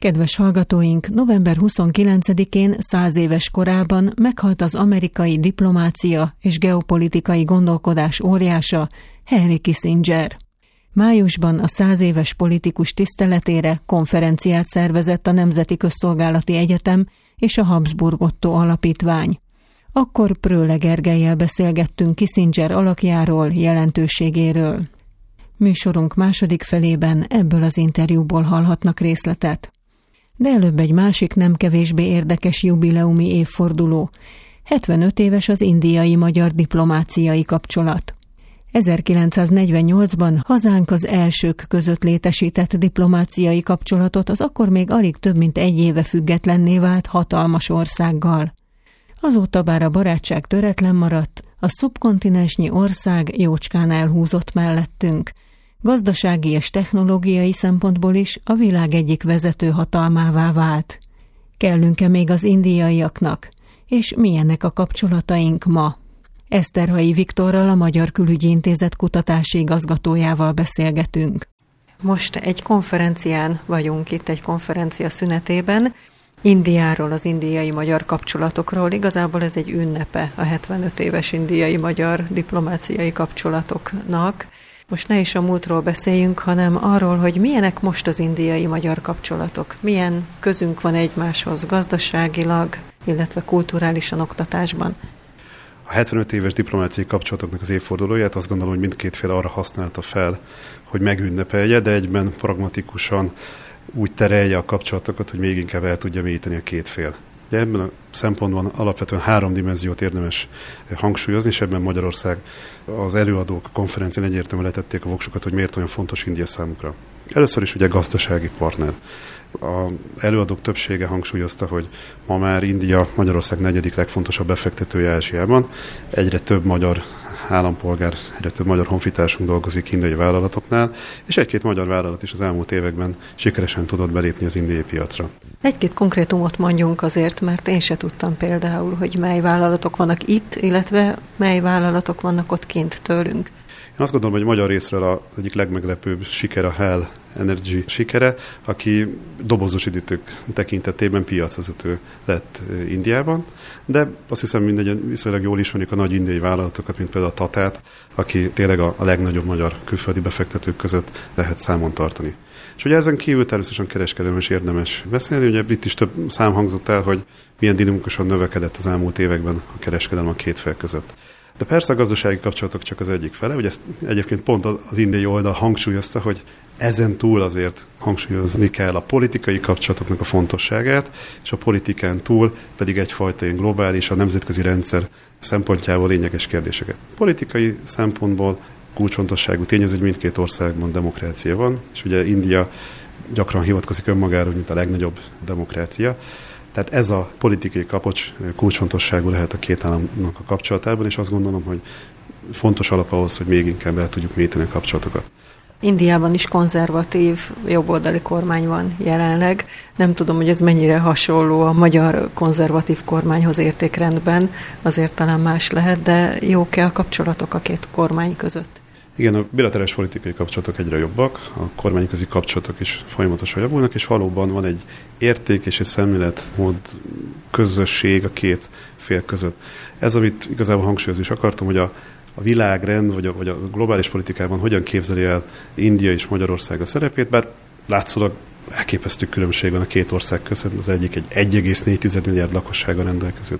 Kedves hallgatóink, november 29-én száz éves korában meghalt az amerikai diplomácia és geopolitikai gondolkodás óriása Henry Kissinger. Májusban a száz éves politikus tiszteletére konferenciát szervezett a Nemzeti Közszolgálati Egyetem és a Habsburg Otto Alapítvány. Akkor Prőle Gergelyel beszélgettünk Kissinger alakjáról, jelentőségéről. Műsorunk második felében ebből az interjúból hallhatnak részletet. De előbb egy másik nem kevésbé érdekes jubileumi évforduló. 75 éves az indiai-magyar diplomáciai kapcsolat. 1948-ban hazánk az elsők között létesített diplomáciai kapcsolatot az akkor még alig több mint egy éve függetlenné vált hatalmas országgal. Azóta bár a barátság töretlen maradt, a szubkontinensnyi ország jócskán elhúzott mellettünk. Gazdasági és technológiai szempontból is a világ egyik vezető hatalmává vált. Kellünk-e még az indiaiaknak? És milyenek a kapcsolataink ma? Eszterhai Viktorral, a Magyar Külügyi Intézet kutatási igazgatójával beszélgetünk. Most egy konferencián vagyunk itt, egy konferencia szünetében, Indiáról, az indiai-magyar kapcsolatokról. Igazából ez egy ünnepe a 75 éves indiai-magyar diplomáciai kapcsolatoknak. Most ne is a múltról beszéljünk, hanem arról, hogy milyenek most az indiai-magyar kapcsolatok, milyen közünk van egymáshoz gazdaságilag, illetve kulturálisan oktatásban. A 75 éves diplomáciai kapcsolatoknak az évfordulóját azt gondolom, hogy mindkét fél arra használta fel, hogy megünnepelje, de egyben pragmatikusan úgy terelje a kapcsolatokat, hogy még inkább el tudja mélyíteni a két fél. Ugye ebben a szempontban alapvetően három dimenziót érdemes hangsúlyozni, és ebben Magyarország az előadók konferencián egyértelműen letették a voksukat, hogy miért olyan fontos India számukra. Először is ugye gazdasági partner. A előadók többsége hangsúlyozta, hogy ma már India Magyarország negyedik legfontosabb befektetője Ázsiában. Egyre több magyar állampolgár, egyre több magyar honfitársunk dolgozik indiai vállalatoknál, és egy-két magyar vállalat is az elmúlt években sikeresen tudott belépni az indiai piacra. Egy-két konkrétumot mondjunk azért, mert én se tudtam például, hogy mely vállalatok vannak itt, illetve mely vállalatok vannak ott kint tőlünk. Én azt gondolom, hogy magyar részről az egyik legmeglepőbb siker a Hell Energy sikere, aki dobozos üdítők tekintetében piacvezető lett Indiában, de azt hiszem mindegy, viszonylag jól ismerjük a nagy indiai vállalatokat, mint például a Tatát, aki tényleg a, a legnagyobb magyar külföldi befektetők között lehet számon tartani. És ugye ezen kívül természetesen kereskedelem is érdemes beszélni. Ugye itt is több szám hangzott el, hogy milyen dinamikusan növekedett az elmúlt években a kereskedelem a két fél között. De persze a gazdasági kapcsolatok csak az egyik fele, ugye ezt egyébként pont az indiai oldal hangsúlyozta, hogy ezen túl azért hangsúlyozni kell a politikai kapcsolatoknak a fontosságát, és a politikán túl pedig egyfajta ilyen globális, a nemzetközi rendszer szempontjából lényeges kérdéseket. Politikai szempontból kulcsfontosságú tényező, hogy mindkét országban demokrácia van, és ugye India gyakran hivatkozik önmagára, mint a legnagyobb demokrácia. Tehát ez a politikai kapocs kulcsfontosságú lehet a két államnak a kapcsolatában, és azt gondolom, hogy fontos alap ahhoz, hogy még inkább el tudjuk mélyíteni a kapcsolatokat. Indiában is konzervatív jobboldali kormány van jelenleg. Nem tudom, hogy ez mennyire hasonló a magyar konzervatív kormányhoz értékrendben, azért talán más lehet, de jók-e a kapcsolatok a két kormány között? Igen, a bilaterális politikai kapcsolatok egyre jobbak, a kormányközi kapcsolatok is folyamatosan javulnak, és valóban van egy érték és egy szemléletmód közösség a két fél között. Ez, amit igazából hangsúlyozni is akartam, hogy a, a világrend, vagy a, vagy a globális politikában hogyan képzeli el India és Magyarország a szerepét, bár látszólag elképesztő különbség van a két ország között. Az egyik egy 1,4 milliárd lakossága rendelkező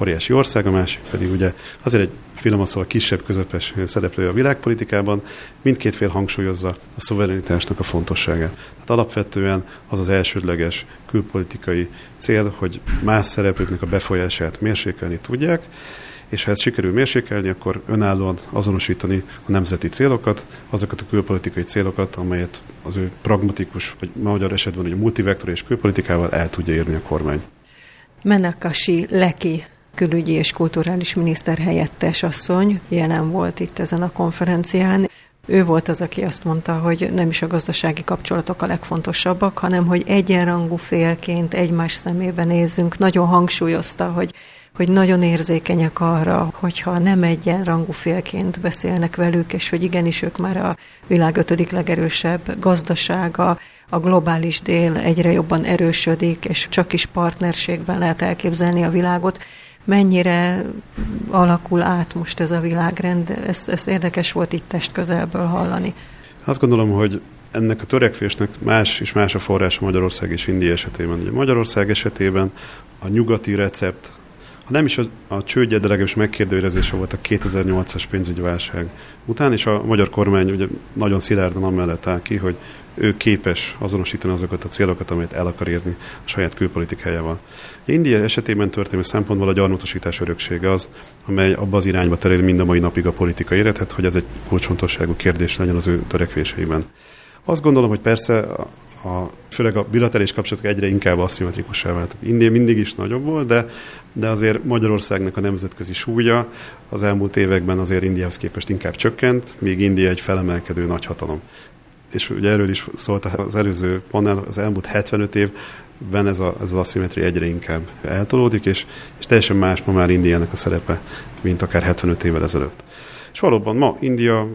óriási ország, a másik pedig ugye azért egy finoman szóval kisebb, közepes szereplője a világpolitikában, mindkét fél hangsúlyozza a szuverenitásnak a fontosságát. Tehát alapvetően az az elsődleges külpolitikai cél, hogy más szereplőknek a befolyását mérsékelni tudják, és ha ezt sikerül mérsékelni, akkor önállóan azonosítani a nemzeti célokat, azokat a külpolitikai célokat, amelyet az ő pragmatikus, vagy magyar esetben egy multivektor és külpolitikával el tudja érni a kormány. Menekasi Leki külügyi és kulturális miniszter helyettes asszony jelen volt itt ezen a konferencián. Ő volt az, aki azt mondta, hogy nem is a gazdasági kapcsolatok a legfontosabbak, hanem hogy egyenrangú félként egymás szemébe nézzünk. Nagyon hangsúlyozta, hogy hogy nagyon érzékenyek arra, hogyha nem egyenrangú félként beszélnek velük, és hogy igenis ők már a világ ötödik legerősebb gazdasága, a globális dél egyre jobban erősödik, és csak is partnerségben lehet elképzelni a világot. Mennyire alakul át most ez a világrend? Ez, ez érdekes volt itt test közelből hallani. Azt gondolom, hogy ennek a törekvésnek más és más a forrása Magyarország és India esetében. Ugye Magyarország esetében a nyugati recept, ha nem is a, a csődje, de legalábbis megkérdőjelezése volt a 2008-as pénzügyi válság után, és a magyar kormány ugye nagyon szilárdan amellett áll ki, hogy ő képes azonosítani azokat a célokat, amelyet el akar érni a saját külpolitikájával. India esetében történő szempontból a gyarmatosítás öröksége az, amely abba az irányba tereli mind a mai napig a politikai életet, hogy ez egy kulcsfontosságú kérdés legyen az ő törekvéseiben. Azt gondolom, hogy persze a, főleg a bilaterális kapcsolatok egyre inkább aszimmetrikussá vált. India mindig is nagyobb volt, de, de azért Magyarországnak a nemzetközi súlya az elmúlt években azért Indiához képest inkább csökkent, míg India egy felemelkedő nagyhatalom. És ugye erről is szólt az előző panel, az elmúlt 75 évben ez, a, ez az aszimetria egyre inkább eltolódik, és, és teljesen más ma már Indiának a szerepe, mint akár 75 évvel ezelőtt. És valóban ma India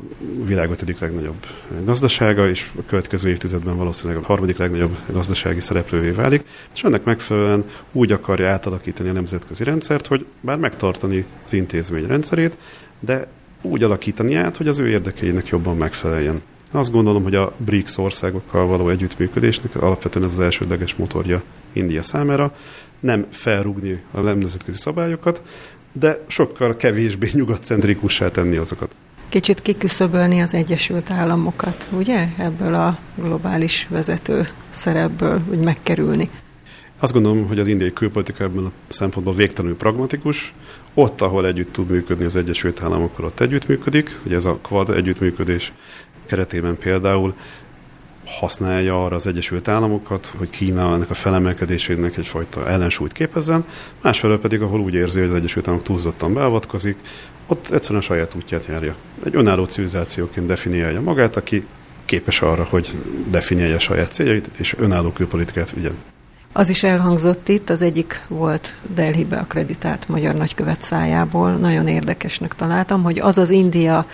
világ ötödik legnagyobb gazdasága, és a következő évtizedben valószínűleg a harmadik legnagyobb gazdasági szereplővé válik, és ennek megfelelően úgy akarja átalakítani a nemzetközi rendszert, hogy bár megtartani az intézmény rendszerét, de úgy alakítani át, hogy az ő érdekeinek jobban megfeleljen. Azt gondolom, hogy a BRICS országokkal való együttműködésnek alapvetően ez az elsődleges motorja India számára, nem felrúgni a nemzetközi szabályokat, de sokkal kevésbé nyugatcentrikussá tenni azokat. Kicsit kiküszöbölni az Egyesült Államokat, ugye? Ebből a globális vezető szerepből úgy megkerülni. Azt gondolom, hogy az indiai külpolitika ebben a szempontból végtelenül pragmatikus. Ott, ahol együtt tud működni az Egyesült Államokkal, ott együttműködik. Ugye ez a Quad együttműködés keretében például használja arra az Egyesült Államokat, hogy Kína ennek a felemelkedésének egyfajta ellensúlyt képezzen, másfelől pedig, ahol úgy érzi, hogy az Egyesült Államok túlzottan beavatkozik, ott egyszerűen a saját útját járja. Egy önálló civilizációként definiálja magát, aki képes arra, hogy definiálja a saját céljait, és önálló külpolitikát vigyen. Az is elhangzott itt, az egyik volt Delhibe akreditált magyar nagykövet szájából. Nagyon érdekesnek találtam, hogy az az India,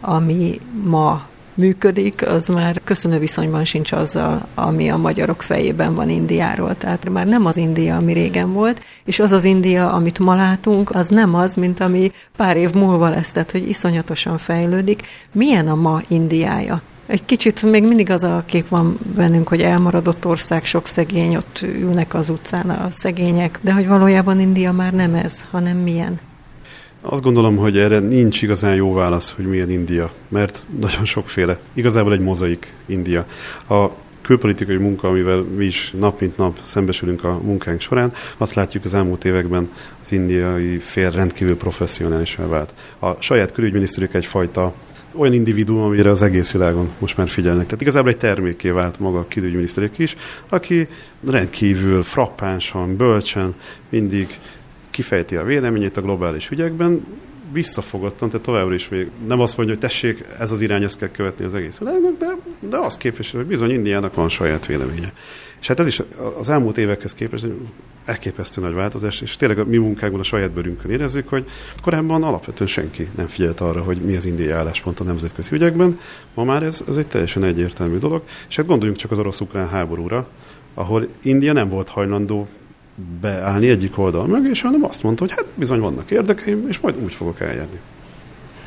ami ma működik, az már köszönő viszonyban sincs azzal, ami a magyarok fejében van Indiáról. Tehát már nem az India, ami régen volt, és az az India, amit ma látunk, az nem az, mint ami pár év múlva lesz, tehát hogy iszonyatosan fejlődik. Milyen a ma Indiája? Egy kicsit még mindig az a kép van bennünk, hogy elmaradott ország, sok szegény, ott ülnek az utcán a szegények, de hogy valójában India már nem ez, hanem milyen. Azt gondolom, hogy erre nincs igazán jó válasz, hogy milyen India, mert nagyon sokféle. Igazából egy mozaik India. A külpolitikai munka, amivel mi is nap mint nap szembesülünk a munkánk során, azt látjuk az elmúlt években az indiai fél rendkívül professzionálisan vált. A saját külügyminiszterük egyfajta olyan individuum, amire az egész világon most már figyelnek. Tehát igazából egy terméké vált maga a külügyminiszterük is, aki rendkívül frappánsan, bölcsen, mindig kifejti a véleményét a globális ügyekben, visszafogottan, tehát továbbra is még nem azt mondja, hogy tessék, ez az irány, ezt kell követni az egész világnak, de, de azt képvisel, hogy bizony Indiának van saját véleménye. És hát ez is az elmúlt évekhez képest elképesztő nagy változás, és tényleg a mi munkánkban a saját bőrünkön érezzük, hogy korábban alapvetően senki nem figyelt arra, hogy mi az indiai álláspont a nemzetközi ügyekben. Ma már ez, ez egy teljesen egyértelmű dolog, és hát gondoljunk csak az orosz-ukrán háborúra, ahol India nem volt hajlandó beállni egyik oldal mögé, és hanem azt mondta, hogy hát bizony vannak érdekeim, és majd úgy fogok eljárni.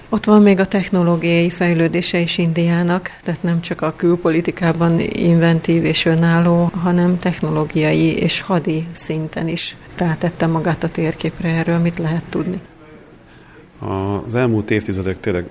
Ott van még a technológiai fejlődése is Indiának, tehát nem csak a külpolitikában inventív és önálló, hanem technológiai és hadi szinten is rátette magát a térképre. Erről mit lehet tudni? Az elmúlt évtizedek tényleg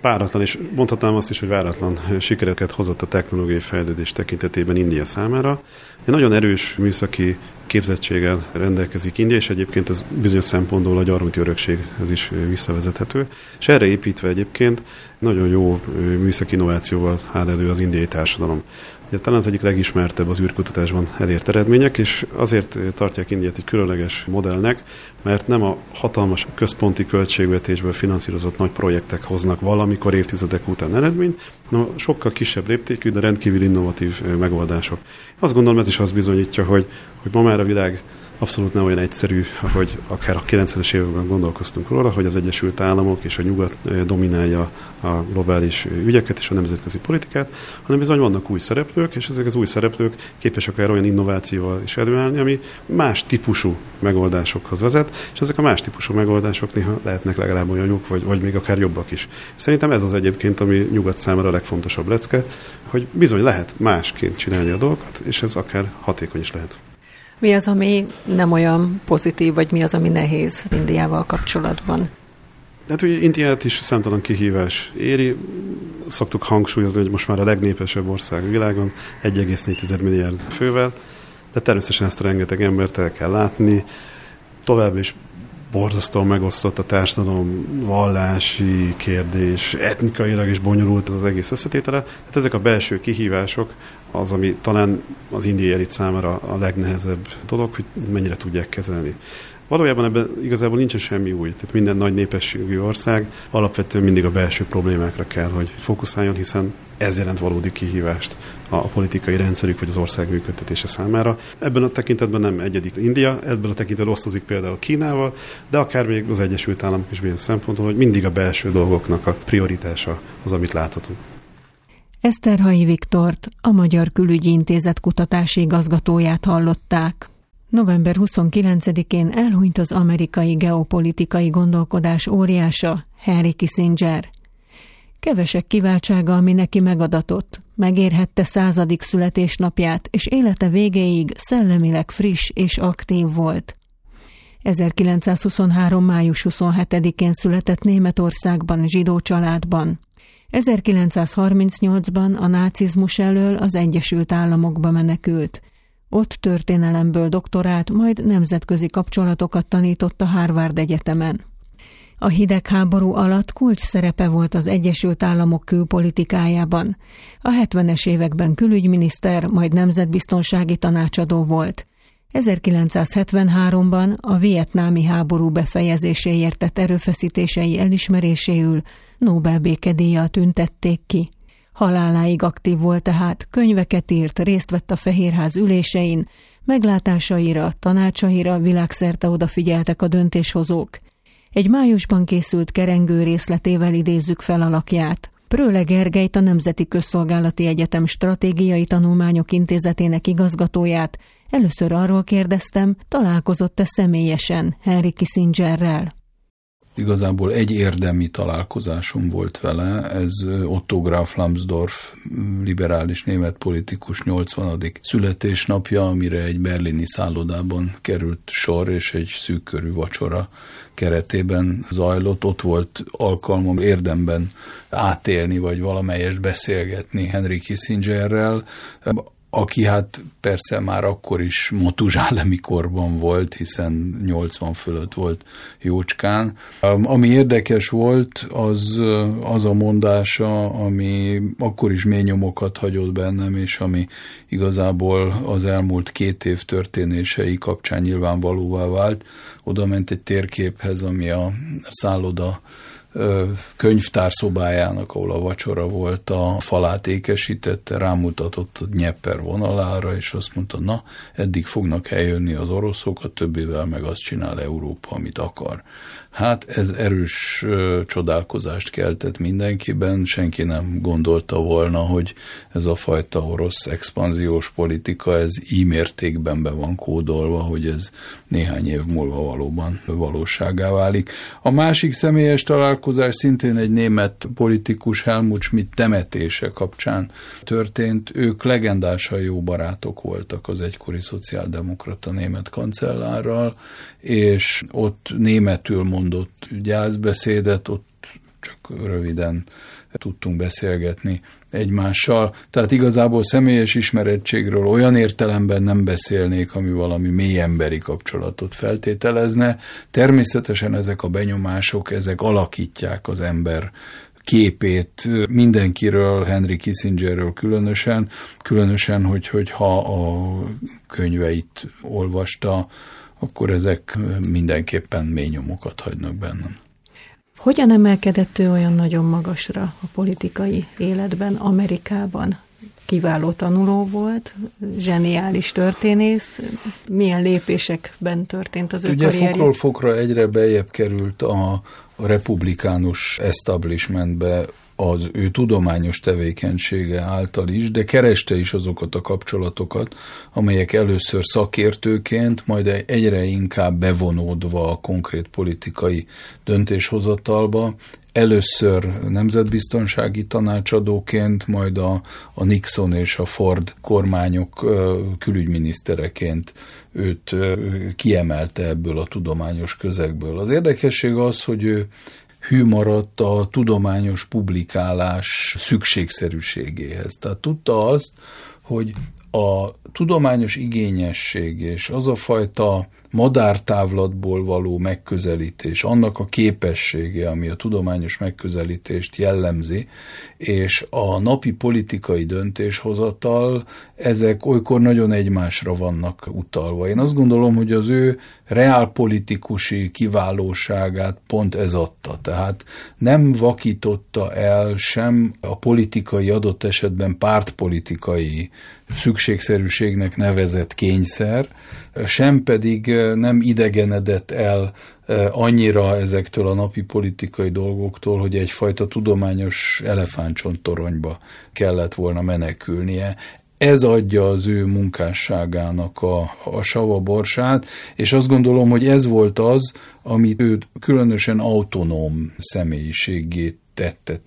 páratlan, és mondhatnám azt is, hogy váratlan sikereket hozott a technológiai fejlődés tekintetében India számára. Egy nagyon erős műszaki képzettséggel rendelkezik India, és egyébként ez bizonyos szempontból a gyarmati örökséghez is visszavezethető. És erre építve egyébként nagyon jó műszaki innovációval áll elő az indiai társadalom. Ugye talán az egyik legismertebb az űrkutatásban elért eredmények, és azért tartják Indiát egy különleges modellnek, mert nem a hatalmas központi költségvetésből finanszírozott nagy projektek hoznak valamikor évtizedek után eredményt, hanem sokkal kisebb léptékű, de rendkívül innovatív megoldások. Azt gondolom ez is azt bizonyítja, hogy, hogy ma már a világ abszolút nem olyan egyszerű, ahogy akár a 90-es években gondolkoztunk róla, hogy az Egyesült Államok és a nyugat dominálja a globális ügyeket és a nemzetközi politikát, hanem bizony vannak új szereplők, és ezek az új szereplők képesek akár olyan innovációval is előállni, ami más típusú megoldásokhoz vezet, és ezek a más típusú megoldások néha lehetnek legalább olyan jók, vagy, vagy még akár jobbak is. Szerintem ez az egyébként, ami nyugat számára a legfontosabb lecke, hogy bizony lehet másként csinálni a dolgokat, és ez akár hatékony is lehet. Mi az, ami nem olyan pozitív, vagy mi az, ami nehéz Indiával kapcsolatban? Hát ugye Indiát is számtalan kihívás éri. Szoktuk hangsúlyozni, hogy most már a legnépesebb ország a világon, 1,4 milliárd fővel, de természetesen ezt a rengeteg embert el kell látni. Tovább is borzasztóan megosztott a társadalom, vallási kérdés, etnikailag is bonyolult az, az egész összetétele. Tehát ezek a belső kihívások az, ami talán az indiai elit számára a legnehezebb dolog, hogy mennyire tudják kezelni. Valójában ebben igazából nincsen semmi új. Tehát minden nagy népességű ország alapvetően mindig a belső problémákra kell, hogy fókuszáljon, hiszen ez jelent valódi kihívást a politikai rendszerük vagy az ország működtetése számára. Ebben a tekintetben nem egyedik India, ebben a tekintetben osztozik például Kínával, de akár még az Egyesült Államok is ilyen szempontból, hogy mindig a belső dolgoknak a prioritása az, amit láthatunk. Eszterhai Viktort, a Magyar Külügyi Intézet kutatási igazgatóját hallották. November 29-én elhunyt az amerikai geopolitikai gondolkodás óriása, Henry Kissinger. Kevesek kiváltsága, ami neki megadatott, megérhette századik születésnapját, és élete végéig szellemileg friss és aktív volt. 1923. május 27-én született Németországban zsidó családban. 1938-ban a nácizmus elől az Egyesült Államokba menekült. Ott történelemből doktorált, majd nemzetközi kapcsolatokat tanított a Harvard Egyetemen. A hidegháború alatt kulcs szerepe volt az Egyesült Államok külpolitikájában. A 70-es években külügyminiszter, majd nemzetbiztonsági tanácsadó volt. 1973-ban a vietnámi háború befejezéséért tett erőfeszítései elismeréséül Nobel békedíjat tüntették ki. Haláláig aktív volt tehát, könyveket írt, részt vett a Fehérház ülésein, meglátásaira, tanácsaira világszerte odafigyeltek a döntéshozók. Egy májusban készült kerengő részletével idézzük fel alakját. Prőle Gergelyt a Nemzeti Közszolgálati Egyetem Stratégiai Tanulmányok Intézetének igazgatóját először arról kérdeztem, találkozott-e személyesen Henry Kissingerrel. Igazából egy érdemi találkozásom volt vele, ez Otto Graf Lambsdorff, liberális német politikus 80. születésnapja, amire egy berlini szállodában került sor, és egy szűkkörű vacsora keretében zajlott. Ott volt alkalmam érdemben átélni, vagy valamelyest beszélgetni Henry Kissingerrel aki hát persze már akkor is matuzsálemi korban volt, hiszen 80 fölött volt jócskán. Ami érdekes volt, az, az a mondása, ami akkor is mély nyomokat hagyott bennem, és ami igazából az elmúlt két év történései kapcsán nyilvánvalóvá vált. Oda ment egy térképhez, ami a szálloda könyvtárszobájának, ahol a vacsora volt, a falát ékesítette, rámutatott a Nyepper vonalára, és azt mondta, na, eddig fognak eljönni az oroszok, a többével meg azt csinál Európa, amit akar. Hát ez erős ö, csodálkozást keltett mindenkiben, senki nem gondolta volna, hogy ez a fajta orosz expanziós politika, ez így mértékben be van kódolva, hogy ez néhány év múlva valóban valóságá válik. A másik személyes találkozás szintén egy német politikus Helmut Schmidt temetése kapcsán történt. Ők legendásan jó barátok voltak az egykori szociáldemokrata német kancellárral, és ott németül mondott gyászbeszédet, ott csak röviden tudtunk beszélgetni egymással. Tehát igazából személyes ismerettségről olyan értelemben nem beszélnék, ami valami mély emberi kapcsolatot feltételezne. Természetesen ezek a benyomások, ezek alakítják az ember képét mindenkiről, Henry Kissingerről különösen, különösen, hogy, hogyha a könyveit olvasta, akkor ezek mindenképpen mély nyomokat hagynak bennem. Hogyan emelkedett ő olyan nagyon magasra a politikai életben Amerikában? kiváló tanuló volt, zseniális történész. Milyen lépésekben történt az ő Ugye karrierje? fokról fokra egyre bejebb került a, a republikánus establishmentbe az ő tudományos tevékenysége által is, de kereste is azokat a kapcsolatokat, amelyek először szakértőként, majd egyre inkább bevonódva a konkrét politikai döntéshozatalba, először nemzetbiztonsági tanácsadóként, majd a, a Nixon és a Ford kormányok külügyminisztereként őt kiemelte ebből a tudományos közegből. Az érdekesség az, hogy ő hű maradt a tudományos publikálás szükségszerűségéhez. Tehát tudta azt, hogy a tudományos igényesség és az a fajta madártávlatból való megközelítés, annak a képessége, ami a tudományos megközelítést jellemzi, és a napi politikai döntéshozatal, ezek olykor nagyon egymásra vannak utalva. Én azt gondolom, hogy az ő reálpolitikusi kiválóságát pont ez adta. Tehát nem vakította el sem a politikai adott esetben pártpolitikai szükségszerűségnek nevezett kényszer, sem pedig nem idegenedett el annyira ezektől a napi politikai dolgoktól, hogy egyfajta tudományos elefántcsontoronyba kellett volna menekülnie. Ez adja az ő munkásságának a, a savaborsát, és azt gondolom, hogy ez volt az, amit ő különösen autonóm személyiségét tette.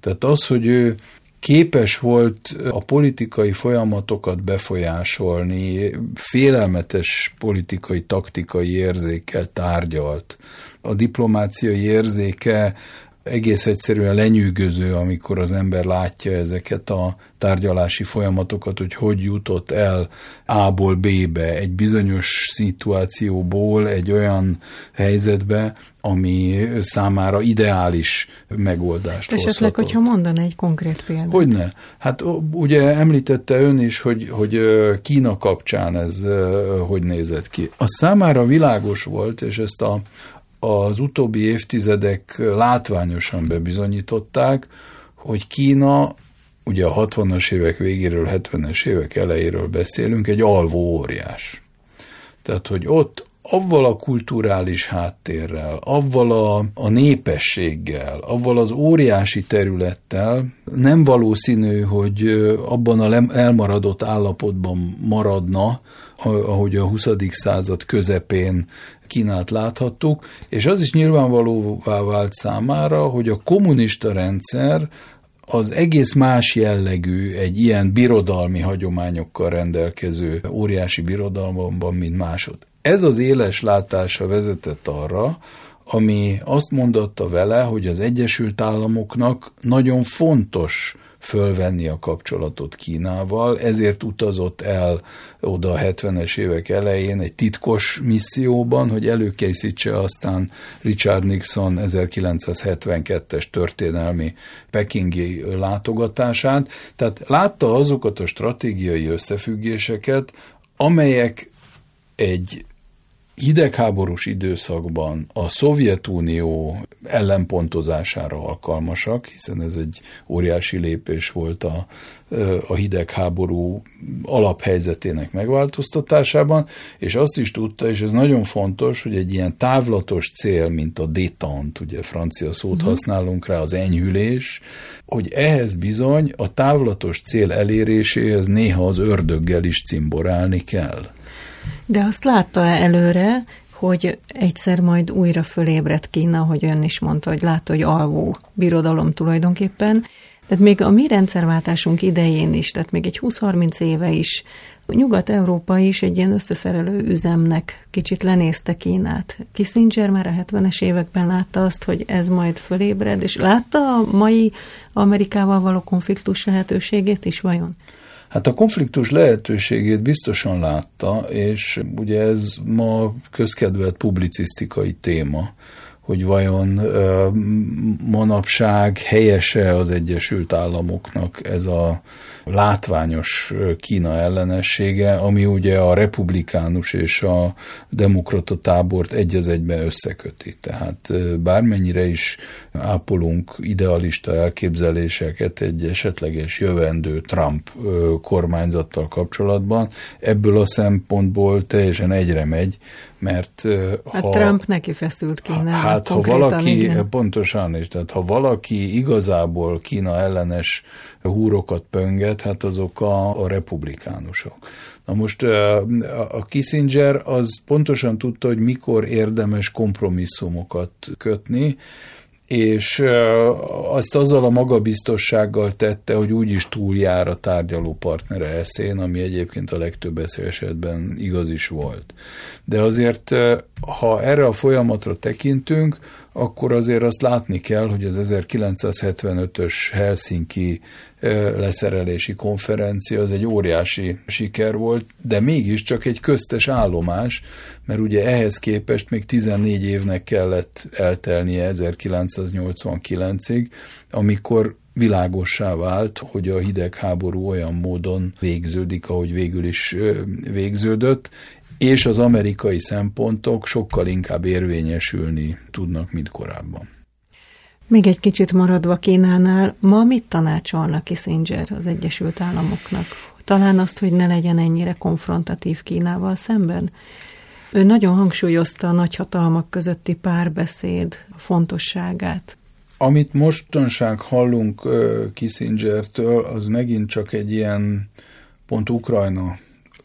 Tehát az, hogy ő képes volt a politikai folyamatokat befolyásolni, félelmetes politikai, taktikai érzékkel tárgyalt. A diplomáciai érzéke egész egyszerűen lenyűgöző, amikor az ember látja ezeket a tárgyalási folyamatokat, hogy hogy jutott el A-ból B-be, egy bizonyos szituációból egy olyan helyzetbe, ami számára ideális megoldást Esetleg, hozhatott. hogyha mondaná egy konkrét példát. Hogyne. Hát ugye említette ön is, hogy, hogy Kína kapcsán ez hogy nézett ki. A számára világos volt, és ezt a, az utóbbi évtizedek látványosan bebizonyították, hogy Kína, ugye a 60-as évek végéről, 70-es évek elejéről beszélünk, egy alvó óriás. Tehát, hogy ott avval a kulturális háttérrel, avval a, a népességgel, avval az óriási területtel nem valószínű, hogy abban a elmaradott állapotban maradna, ahogy a 20. század közepén Kínát láthattuk, és az is nyilvánvalóvá vált számára, hogy a kommunista rendszer az egész más jellegű egy ilyen birodalmi hagyományokkal rendelkező óriási birodalomban, mint másod. Ez az éles látása vezetett arra, ami azt mondotta vele, hogy az Egyesült Államoknak nagyon fontos fölvenni a kapcsolatot Kínával, ezért utazott el oda a 70-es évek elején egy titkos misszióban, hogy előkészítse aztán Richard Nixon 1972-es történelmi pekingi látogatását. Tehát látta azokat a stratégiai összefüggéseket, amelyek egy hidegháborús időszakban a Szovjetunió ellenpontozására alkalmasak, hiszen ez egy óriási lépés volt a, a hidegháború alaphelyzetének megváltoztatásában, és azt is tudta, és ez nagyon fontos, hogy egy ilyen távlatos cél, mint a détant, ugye francia szót uh-huh. használunk rá, az enyhülés, hogy ehhez bizony a távlatos cél eléréséhez néha az ördöggel is cimborálni kell. De azt látta előre, hogy egyszer majd újra fölébredt Kína, hogy ön is mondta, hogy látta, hogy alvó birodalom tulajdonképpen. Tehát még a mi rendszerváltásunk idején is, tehát még egy 20-30 éve is, Nyugat-Európa is egy ilyen összeszerelő üzemnek kicsit lenézte Kínát. Kissinger már a 70-es években látta azt, hogy ez majd fölébred, és látta a mai Amerikával való konfliktus lehetőségét is vajon? Hát a konfliktus lehetőségét biztosan látta, és ugye ez ma közkedvelt publicisztikai téma, hogy vajon manapság helyese az Egyesült Államoknak ez a látványos Kína ellenessége, ami ugye a republikánus és a demokrata tábort egy az egyben összeköti. Tehát bármennyire is ápolunk idealista elképzeléseket egy esetleges jövendő Trump kormányzattal kapcsolatban, ebből a szempontból teljesen egyre megy, mert hát ha... Trump neki feszült Kína. Hát ha valaki, igen. pontosan is, tehát ha valaki igazából Kína ellenes húrokat pönget, hát azok a, a republikánusok. Na most a Kissinger az pontosan tudta, hogy mikor érdemes kompromisszumokat kötni, és azt azzal a magabiztossággal tette, hogy úgyis túljár a tárgyaló partnere eszén, ami egyébként a legtöbb esetben igaz is volt. De azért, ha erre a folyamatra tekintünk, akkor azért azt látni kell, hogy az 1975-ös Helsinki leszerelési konferencia az egy óriási siker volt, de mégiscsak egy köztes állomás, mert ugye ehhez képest még 14 évnek kellett eltelnie 1989-ig, amikor világossá vált, hogy a hidegháború olyan módon végződik, ahogy végül is végződött, és az amerikai szempontok sokkal inkább érvényesülni tudnak, mint korábban. Még egy kicsit maradva Kínánál, ma mit tanácsolna Kissinger az Egyesült Államoknak? Talán azt, hogy ne legyen ennyire konfrontatív Kínával szemben? Ő nagyon hangsúlyozta a nagyhatalmak közötti párbeszéd fontosságát. Amit mostanság hallunk Kissingertől, az megint csak egy ilyen pont Ukrajna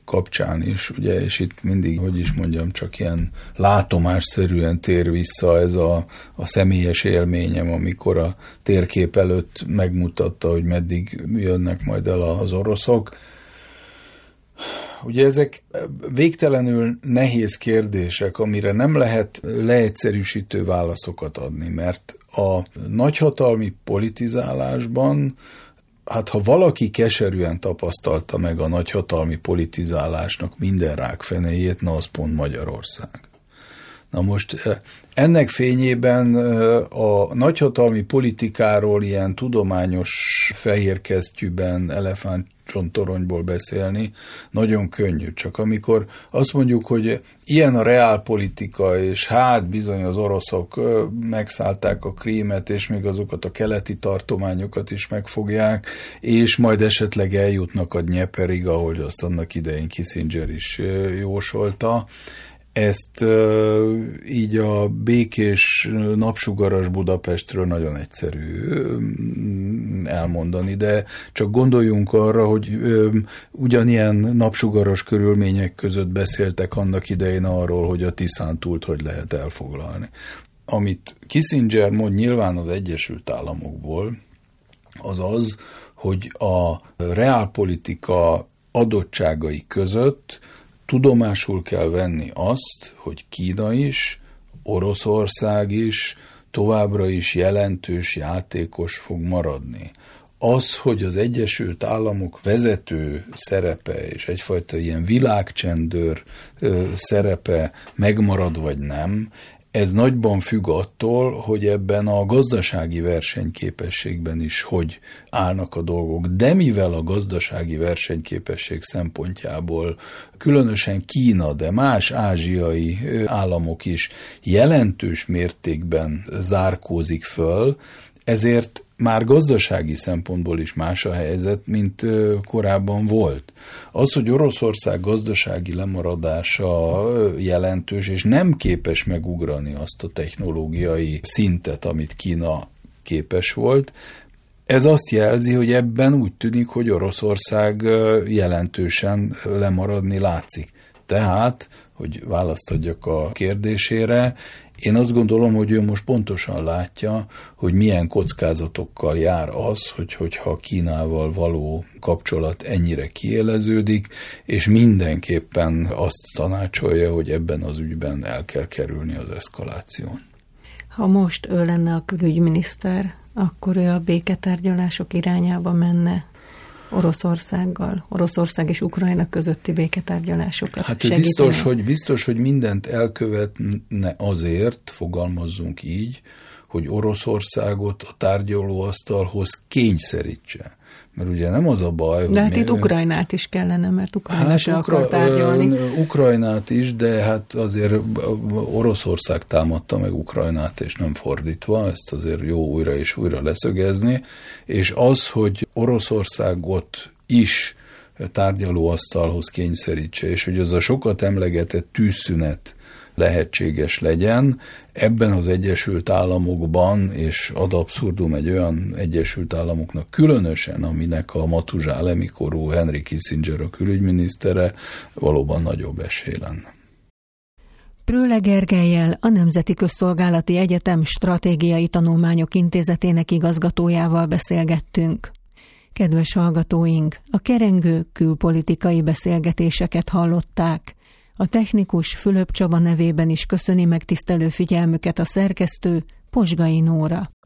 kapcsán is, ugye, és itt mindig, hogy is mondjam, csak ilyen látomásszerűen tér vissza ez a, a személyes élményem, amikor a térkép előtt megmutatta, hogy meddig jönnek majd el az oroszok. Ugye ezek végtelenül nehéz kérdések, amire nem lehet leegyszerűsítő válaszokat adni, mert a nagyhatalmi politizálásban hát ha valaki keserűen tapasztalta meg a nagyhatalmi politizálásnak minden rákfenéjét, na az pont Magyarország. Na most eh, ennek fényében eh, a nagyhatalmi politikáról ilyen tudományos fehérkesztyűben, elefánt csontoronyból beszélni nagyon könnyű. Csak amikor azt mondjuk, hogy ilyen a reálpolitika, és hát bizony az oroszok megszállták a krímet, és még azokat a keleti tartományokat is megfogják, és majd esetleg eljutnak a Nyeperig, ahogy azt annak idején Kissinger is jósolta ezt így a békés napsugaras Budapestről nagyon egyszerű elmondani, de csak gondoljunk arra, hogy ugyanilyen napsugaras körülmények között beszéltek annak idején arról, hogy a Tiszántúlt hogy lehet elfoglalni. Amit Kissinger mond nyilván az Egyesült Államokból, az az, hogy a reálpolitika adottságai között tudomásul kell venni azt, hogy Kína is, Oroszország is továbbra is jelentős játékos fog maradni. Az, hogy az Egyesült Államok vezető szerepe és egyfajta ilyen világcsendőr szerepe megmarad vagy nem, ez nagyban függ attól, hogy ebben a gazdasági versenyképességben is hogy állnak a dolgok. De mivel a gazdasági versenyképesség szempontjából különösen Kína, de más ázsiai államok is jelentős mértékben zárkózik föl, ezért már gazdasági szempontból is más a helyzet, mint korábban volt. Az, hogy Oroszország gazdasági lemaradása jelentős, és nem képes megugrani azt a technológiai szintet, amit Kína képes volt, ez azt jelzi, hogy ebben úgy tűnik, hogy Oroszország jelentősen lemaradni látszik. Tehát, hogy választ adjak a kérdésére, én azt gondolom, hogy ő most pontosan látja, hogy milyen kockázatokkal jár az, hogy, hogyha Kínával való kapcsolat ennyire kiéleződik, és mindenképpen azt tanácsolja, hogy ebben az ügyben el kell kerülni az eszkaláción. Ha most ő lenne a külügyminiszter, akkor ő a béketárgyalások irányába menne? Oroszországgal, Oroszország és Ukrajna közötti béketárgyalásokat Hát ő biztos hogy, biztos, hogy mindent elkövetne azért, fogalmazzunk így, hogy Oroszországot a tárgyalóasztalhoz kényszerítse. Mert ugye nem az a baj, hogy... De hát itt Ukrajnát is kellene, mert Ukrajna hát se Ukra- akar tárgyalni. Ukrajnát is, de hát azért Oroszország támadta meg Ukrajnát, és nem fordítva, ezt azért jó újra és újra leszögezni, és az, hogy Oroszországot is tárgyalóasztalhoz kényszerítse, és hogy az a sokat emlegetett tűzszünet lehetséges legyen. Ebben az Egyesült Államokban, és ad abszurdum egy olyan Egyesült Államoknak különösen, aminek a matuzsálemi korú Henry Kissinger a külügyminisztere, valóban nagyobb esély lenne. Prőle Gergelyel, a Nemzeti Közszolgálati Egyetem Stratégiai Tanulmányok Intézetének igazgatójával beszélgettünk. Kedves hallgatóink, a kerengő külpolitikai beszélgetéseket hallották. A technikus Fülöp Csaba nevében is köszöni megtisztelő figyelmüket a szerkesztő Posgai Nóra.